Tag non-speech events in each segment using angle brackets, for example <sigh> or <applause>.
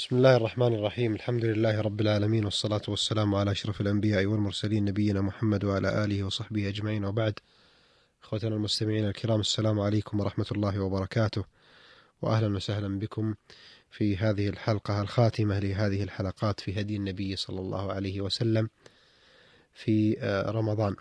بسم الله الرحمن الرحيم. الحمد لله رب العالمين والصلاة والسلام على أشرف الأنبياء والمرسلين نبينا محمد وعلى آله وصحبه أجمعين. وبعد أخوتنا المستمعين الكرام السلام عليكم ورحمة الله وبركاته وأهلا وسهلا بكم في هذه الحلقة الخاتمة لهذه الحلقات في هدي النبي صلى الله عليه وسلم في رمضان.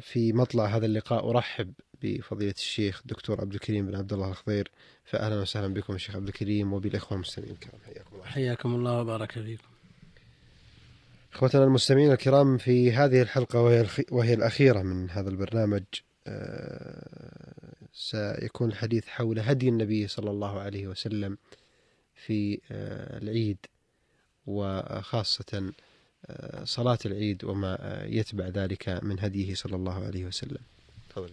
في مطلع هذا اللقاء أرحب بفضيلة الشيخ الدكتور عبد الكريم بن عبد الله الخضير. فأهلا وسهلا بكم الشيخ عبد الكريم وبالإخوة المستمعين الكرام. حياكم الله. حياكم الله وبارك فيكم. إخوتنا المستمعين الكرام في هذه الحلقة وهي, وهي الأخيرة من هذا البرنامج سيكون الحديث حول هدي النبي صلى الله عليه وسلم في العيد وخاصة صلاة العيد وما يتبع ذلك من هديه صلى الله عليه وسلم. تفضل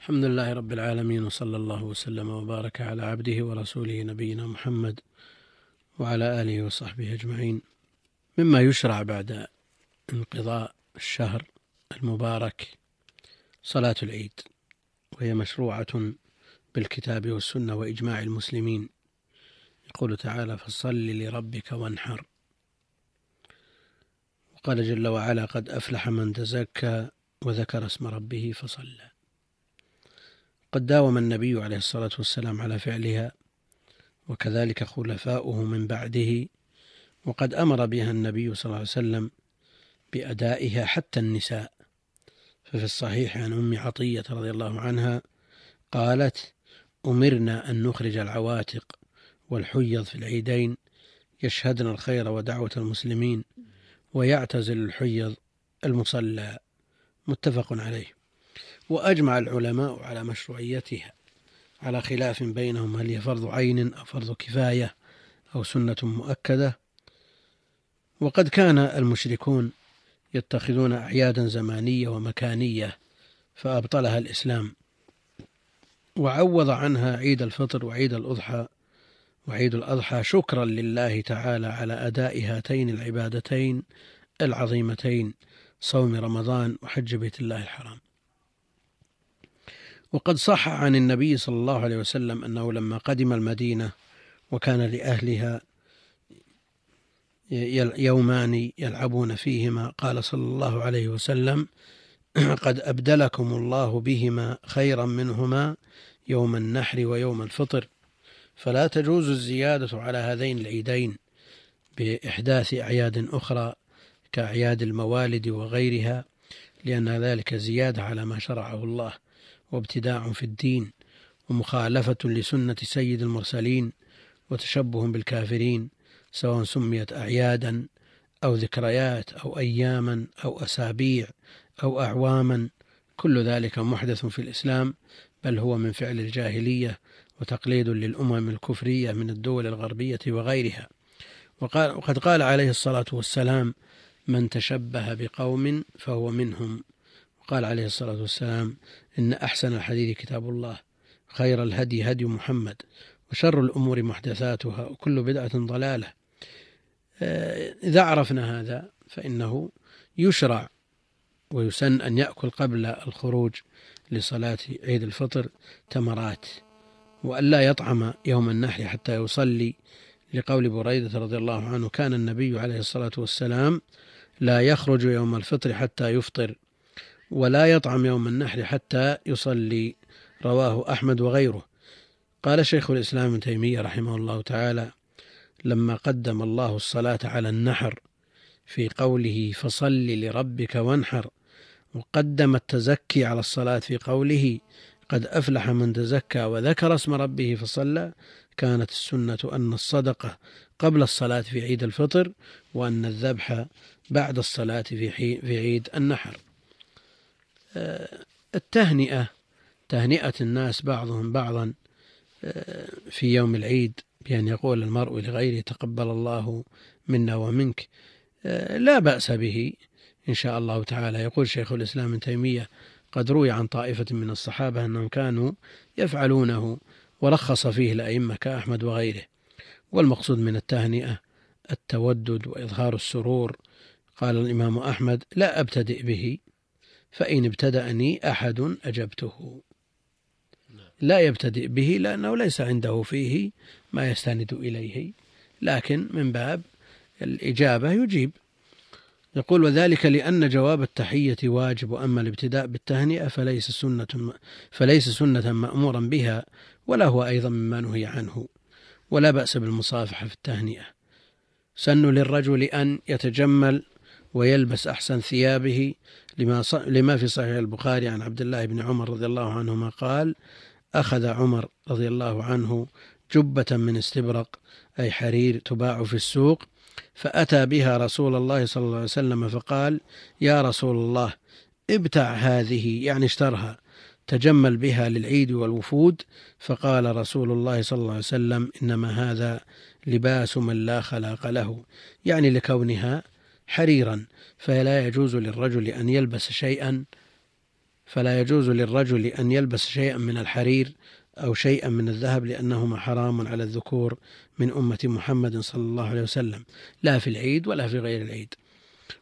الحمد لله رب العالمين وصلى الله وسلم وبارك على عبده ورسوله نبينا محمد وعلى آله وصحبه أجمعين. مما يشرع بعد انقضاء الشهر المبارك صلاة العيد وهي مشروعة بالكتاب والسنة وإجماع المسلمين. يقول تعالى فصل لربك وانحر. وقال جل وعلا قد أفلح من تزكى وذكر اسم ربه فصلى. قد داوم النبي عليه الصلاة والسلام على فعلها وكذلك خلفاؤه من بعده وقد أمر بها النبي صلى الله عليه وسلم بأدائها حتى النساء. ففي الصحيح عن أم عطية رضي الله عنها قالت أمرنا أن نخرج العواتق والحيض في العيدين يشهدن الخير ودعوة المسلمين ويعتزل الحيض المصلى. متفق عليه. وأجمع العلماء على مشروعيتها على خلاف بينهم هل هي فرض عين أو فرض كفاية أو سنة مؤكدة. وقد كان المشركون يتخذون أعيادا زمانية ومكانية فأبطلها الإسلام. وعوض عنها عيد الفطر وعيد الأضحى وعيد الأضحى شكرا لله تعالى على أداء هاتين العبادتين العظيمتين صوم رمضان وحج بيت الله الحرام. وقد صح عن النبي صلى الله عليه وسلم أنه لما قدم المدينة وكان لأهلها يومان يلعبون فيهما قال صلى الله عليه وسلم <clears throat> قد أبدلكم الله بهما خيرا منهما يوم النحر ويوم الفطر فلا تجوز الزيادة على هذين العيدين بإحداث أعياد أخرى كأعياد الموالد وغيرها لأن ذلك زيادة على ما شرعه الله. وابتداع في الدين ومخالفة لسنة سيد المرسلين وتشبه بالكافرين سواء سميت أعيادا أو ذكريات أو أياما أو أسابيع أو أعواما. كل ذلك محدث في الإسلام بل هو من فعل الجاهلية وتقليد للأمم الكفرية من الدول الغربية وغيرها. وقال وقد قال عليه الصلاة والسلام من تشبه بقوم فهو منهم. وقال عليه الصلاة والسلام إن أحسن الحديث كتاب الله خير الهدي هدي محمد وشر الأمور محدثاتها وكل بدعة ضلالة. إذا عرفنا هذا فإنه يشرع ويسن أن يأكل قبل الخروج لصلاة عيد الفطر تمرات وأن لا يطعم يوم النحر حتى يصلي. لقول بريدة رضي الله عنه كان النبي عليه الصلاة والسلام لا يخرج يوم الفطر حتى يفطر. ولا يطعم يوم النحر حتى يصلي رواه أحمد وغيره. قال شيخ الإسلام ابن تيمية رحمه الله تعالى لما قدم الله الصلاة على النحر في قوله فصل لربك وانحر وقدم التزكي على الصلاة في قوله قد أفلح من تزكى وذكر اسم ربه فصلى كانت السنة أن الصدقة قبل الصلاة في عيد الفطر وأن الذبح بعد الصلاة في عيد النحر. التهنئة تهنئة الناس بعضهم بعضا في يوم العيد بأن يقول المرء لغيره تقبل الله منا ومنك. لا بأس به إن شاء الله تعالى. يقول شيخ الإسلام ابن تيمية قد روي عن طائفة من الصحابة أنهم كانوا يفعلونه ورخص فيه الأئمة كأحمد وغيره. والمقصود من التهنئة التودد وإظهار السرور. قال الإمام أحمد لا أبتدئ به فإن ابتدأني أحد أجبته. لا يبتدئ به لأنه ليس عنده فيه ما يستند إليه لكن من باب الإجابة يجيب. يقول وذلك لأن جواب التحية واجب وأما الابتداء بالتهنئة فليس سنة فليس سنة مأمورا بها ولا هو أيضا مما نهي عنه. ولا بأس بالمصافحة في التهنئة. سن للرجل أن يتجمل ويلبس أحسن ثيابه لما لما في صحيح البخاري عن عبد الله بن عمر رضي الله عنهما قال أخذ عمر رضي الله عنه جبة من استبرق أي حرير تباع في السوق فأتى بها رسول الله صلى الله عليه وسلم فقال يا رسول الله ابتع هذه يعني اشترها. تجمل بها للعيد والوفود. فقال رسول الله صلى الله عليه وسلم إنما هذا لباس من لا خلاق له يعني لكونها حريرا فلا يجوز للرجل أن يلبس شيئا فلا يجوز للرجل أن يلبس شيئا من الحرير أو شيئا من الذهب لأنهما حرام على الذكور من أمة محمد صلى الله عليه وسلم لا في العيد ولا في غير العيد.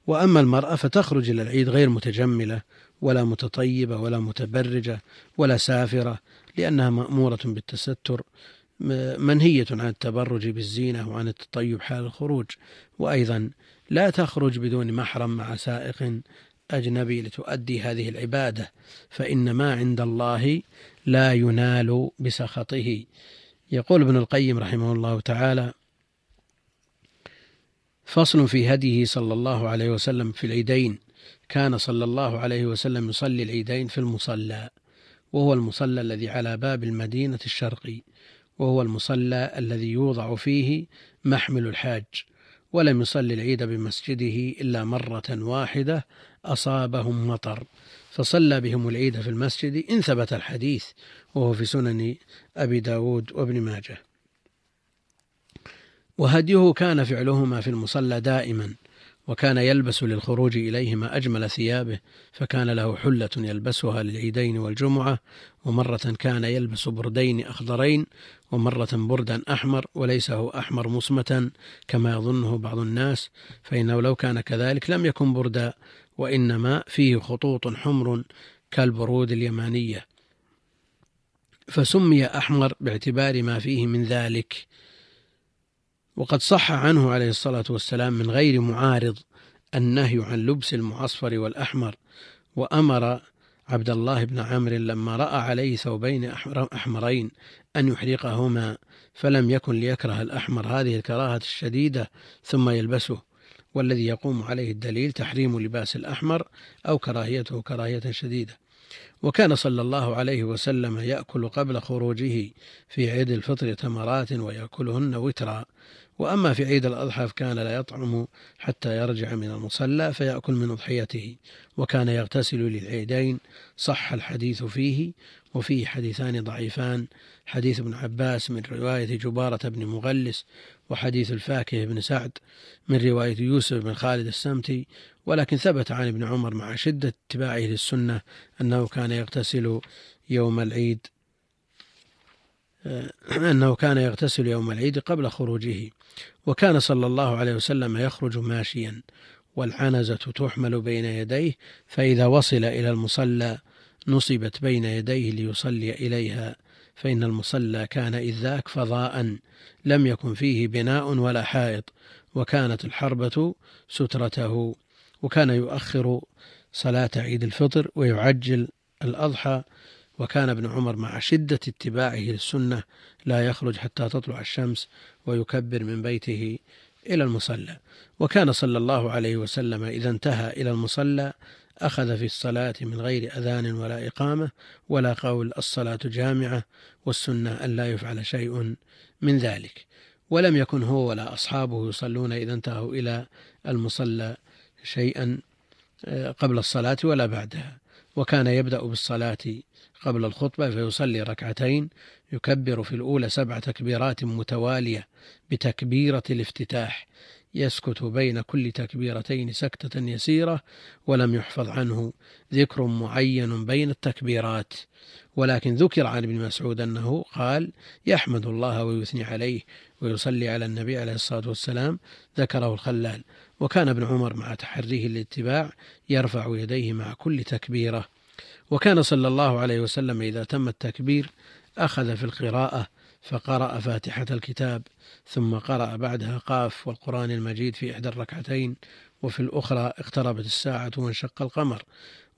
وأما المرأة فتخرج إلى العيد غير متجملة ولا متطيبة ولا متبرجة ولا سافرة لأنها مأمورة بالتستر منهية عن التبرج بالزينة وعن التطيب حال الخروج. وأيضا لا تخرج بدون محرم مع سائق أجنبي لتؤدي هذه العبادة فإن ما عند الله لا ينال بسخطه. يقول ابن القيم رحمه الله تعالى فصل في هديه صلى الله عليه وسلم في العيدين. كان صلى الله عليه وسلم يصلي العيدين في المصلى وهو المصلى الذي على باب المدينة الشرقي وهو المصلى الذي يوضع فيه محمل الحاج. ولم يصلي العيد بمسجده إلا مرة واحدة أصابهم مطر. فصلى بهم العيد في المسجد إن ثبت الحديث وهو في سنن أبي داود وابن ماجه. وهديه كان فعلهما في المصلى دائما. وكان يلبس للخروج إليهما أجمل ثيابه فكان له حلة يلبسها للعيدين والجمعة ومرة كان يلبس بردين أخضرين ومرة بردا أحمر وليس هو أحمر مصمتا كما يظنه بعض الناس فإنه لو كان كذلك لم يكن بردا وإنما فيه خطوط حمر كالبرود اليمانية. فسمي أحمر باعتبار ما فيه من ذلك. وقد صح عنه عليه الصلاة والسلام من غير معارض النهي عن لبس المعصفر والأحمر وأمر عبد الله بن عمرو لما رأى عليه ثوبين أحمرين أن يحرقهما فلم يكن ليكره الأحمر هذه الكراهة الشديدة ثم يلبسه والذي يقوم عليه الدليل تحريم لباس الأحمر أو كراهيته كراهية شديدة. وكان صلى الله عليه وسلم يأكل قبل خروجه في عيد الفطر تمرات ويأكلهن وترا. وأما في عيد الأضحى فكان لا يطعم حتى يرجع من المصلى فيأكل من أضحيته وكان يغتسل للعيدين صح الحديث فيه وفيه حديثان ضعيفان حديث ابن عباس من رواية جبارة بن مغلس وحديث الفاكه بن سعد من رواية يوسف بن خالد السمتي ولكن ثبت عن ابن عمر مع شدة اتباعه للسنة أنه كان يغتسل يوم العيد. أنه كان يغتسل يوم العيد قبل خروجه وكان صلى الله عليه وسلم يخرج ماشيا والعنزة تحمل بين يديه فإذا وصل إلى المصلى نصبت بين يديه ليصلي إليها فإن المصلى كان إذ ذاك فضاء لم يكن فيه بناء ولا حائط وكانت الحربة سترته وكان يؤخر صلاة عيد الفطر ويعجل الأضحى وكان ابن عمر مع شدة اتباعه للسنة لا يخرج حتى تطلع الشمس ويكبر من بيته إلى المصلى. وكان صلى الله عليه وسلم إذا انتهى إلى المصلى أخذ في الصلاة من غير أذان ولا إقامة ولا قول الصلاة جامعة والسنة أن لا يفعل شيء من ذلك. ولم يكن هو ولا أصحابه يصلون إذا انتهوا إلى المصلى شيئا آه، قبل الصلاة ولا بعدها. وكان يبدأ بالصلاة قبل الخطبة فيصلي ركعتين يكبر في الأولى سبع تكبيرات متوالية بتكبيرة الافتتاح. يسكت بين كل تكبيرتين سكتة يسيرة ولم يحفظ عنه ذكر معين بين التكبيرات. ولكن ذكر عن ابن مسعود أنه قال يحمد الله ويثني عليه ويصلي على النبي عليه الصلاة والسلام ذكره الخلال. وكان ابن عمر مع تحريه الاتباع يرفع يديه مع كل تكبيرة. وكان صلى الله عليه وسلم إذا تم التكبير أخذ في القراءة فقرأ فاتحة الكتاب ثم قرأ بعدها قاف والقرآن المجيد في إحدى الركعتين وفي الأخرى اقتربت الساعة وانشق القمر.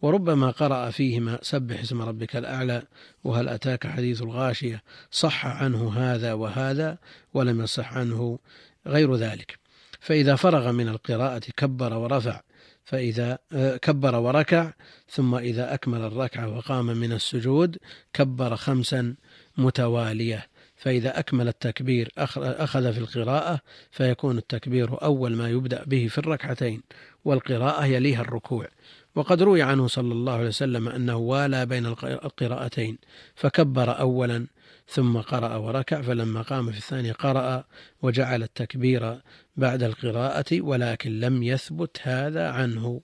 وربما قرأ فيهما سبح اسم ربك الأعلى وهل أتاك حديث الغاشية؟ صح عنه هذا وهذا ولم يصح عنه غير ذلك. فإذا فرغ من القراءة كبر ورفع فإذا آه، كبر وركع ثم إذا أكمل الركعة وقام من السجود كبر خمسا متوالية. فإذا أكمل التكبير أخذ في القراءة فيكون التكبير أول ما يبدأ به في الركعتين والقراءة يليها الركوع. وقد روي عنه صلى الله عليه وسلم أنه والى بين القراءتين فكبر أولا ثم قرأ وركع فلما قام في الثانية قرأ وجعل التكبير بعد القراءة ولكن لم يثبت هذا عنه.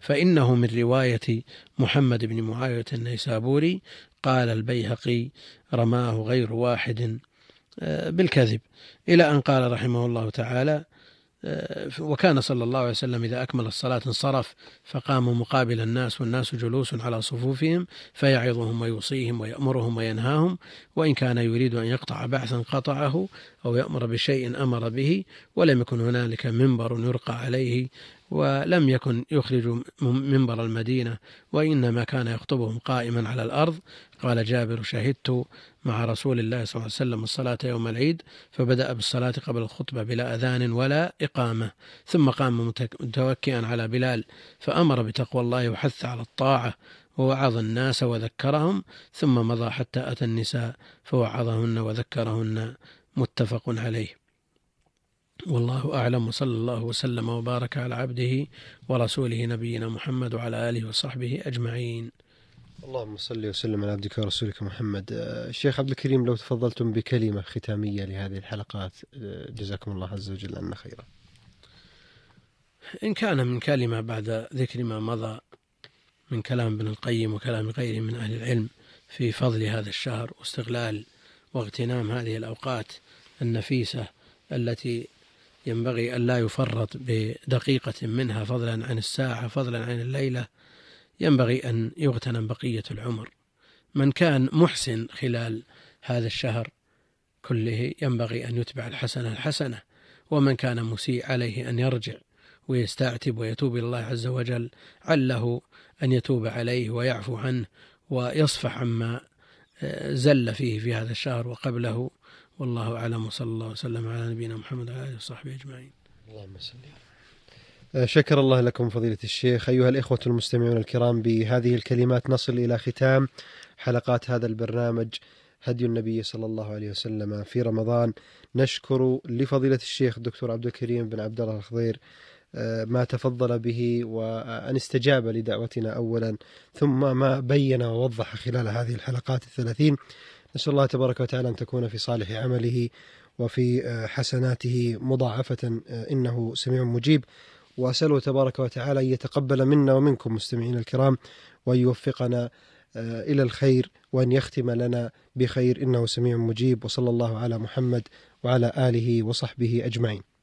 فإنه من رواية محمد بن معاوية النيسابوري قال البيهقي رماه غير واحد آه، بالكذب. إلى أن قال رحمه الله تعالى آه، وكان صلى الله عليه وسلم إذا أكمل الصلاة انصرف فقام مقابل الناس والناس جلوس على صفوفهم فيعظهم ويوصيهم ويأمرهم وينهاهم وإن كان يريد أن يقطع بعثا قطعه أو يأمر بشيء أمر به ولم يكن هنالك منبر يرقى عليه ولم يكن يخرج منبر المدينة وإنما كان يخطبهم قائما على الأرض. قال جابر شهدت مع رسول الله صلى الله عليه وسلم الصلاة يوم العيد فبدأ بالصلاة قبل الخطبة بلا أذان ولا إقامة ثم قام متوكئا على بلال فأمر بتقوى الله وحث على الطاعة ووعظ الناس وذكرهم ثم مضى حتى أتى النساء فوعظهن وذكرهن متفق عليه. والله أعلم وصلى الله وسلم وبارك على عبده ورسوله نبينا محمد وعلى آله وصحبه أجمعين. اللهم صل وسلم على عبدك ورسولك محمد. الشيخ عبد الكريم لو تفضلتم بكلمة ختامية لهذه الحلقات جزاكم الله عز وجل عنا خيرا. إن كان من كلمة بعد ذكر ما مضى من كلام ابن القيم وكلام غيره من أهل العلم في فضل هذا الشهر واستغلال واغتنام هذه الأوقات النفيسة التي ينبغي أن لا يفرط بدقيقة منها فضلا عن الساعة فضلا عن الليلة ينبغي أن يغتنم بقية العمر. من كان محسن خلال هذا الشهر كله ينبغي أن يتبع الحسنة الحسنة ومن كان مسيء عليه أن يرجع ويستعتب ويتوب إلى الله عز وجل عله أن يتوب عليه ويعفو عنه ويصفح عما زل فيه في هذا الشهر وقبله. والله أعلم وصلى الله وسلم على نبينا محمد وعلى آله وصحبه أجمعين. اللهم صل شكر الله لكم فضيلة الشيخ. أيها الإخوة المستمعون الكرام بهذه الكلمات نصل إلى ختام حلقات هذا البرنامج هدي النبي صلى الله عليه وسلم في رمضان. نشكر لفضيلة الشيخ الدكتور عبد الكريم بن عبد الله الخضير ما تفضل به وأن استجاب لدعوتنا أولا ثم ما بين ووضح خلال هذه الحلقات الثلاثين. نسأل الله تبارك وتعالى أن تكون في صالح عمله وفي آه، حسناته مضاعفة آه، إنه سميع مجيب. وأسأله تبارك وتعالى أن يتقبل منا ومنكم مستمعين الكرام وأن يوفقنا آه، إلى الخير وأن يختم لنا بخير إنه سميع مجيب. وصلى الله على محمد وعلى آله وصحبه أجمعين.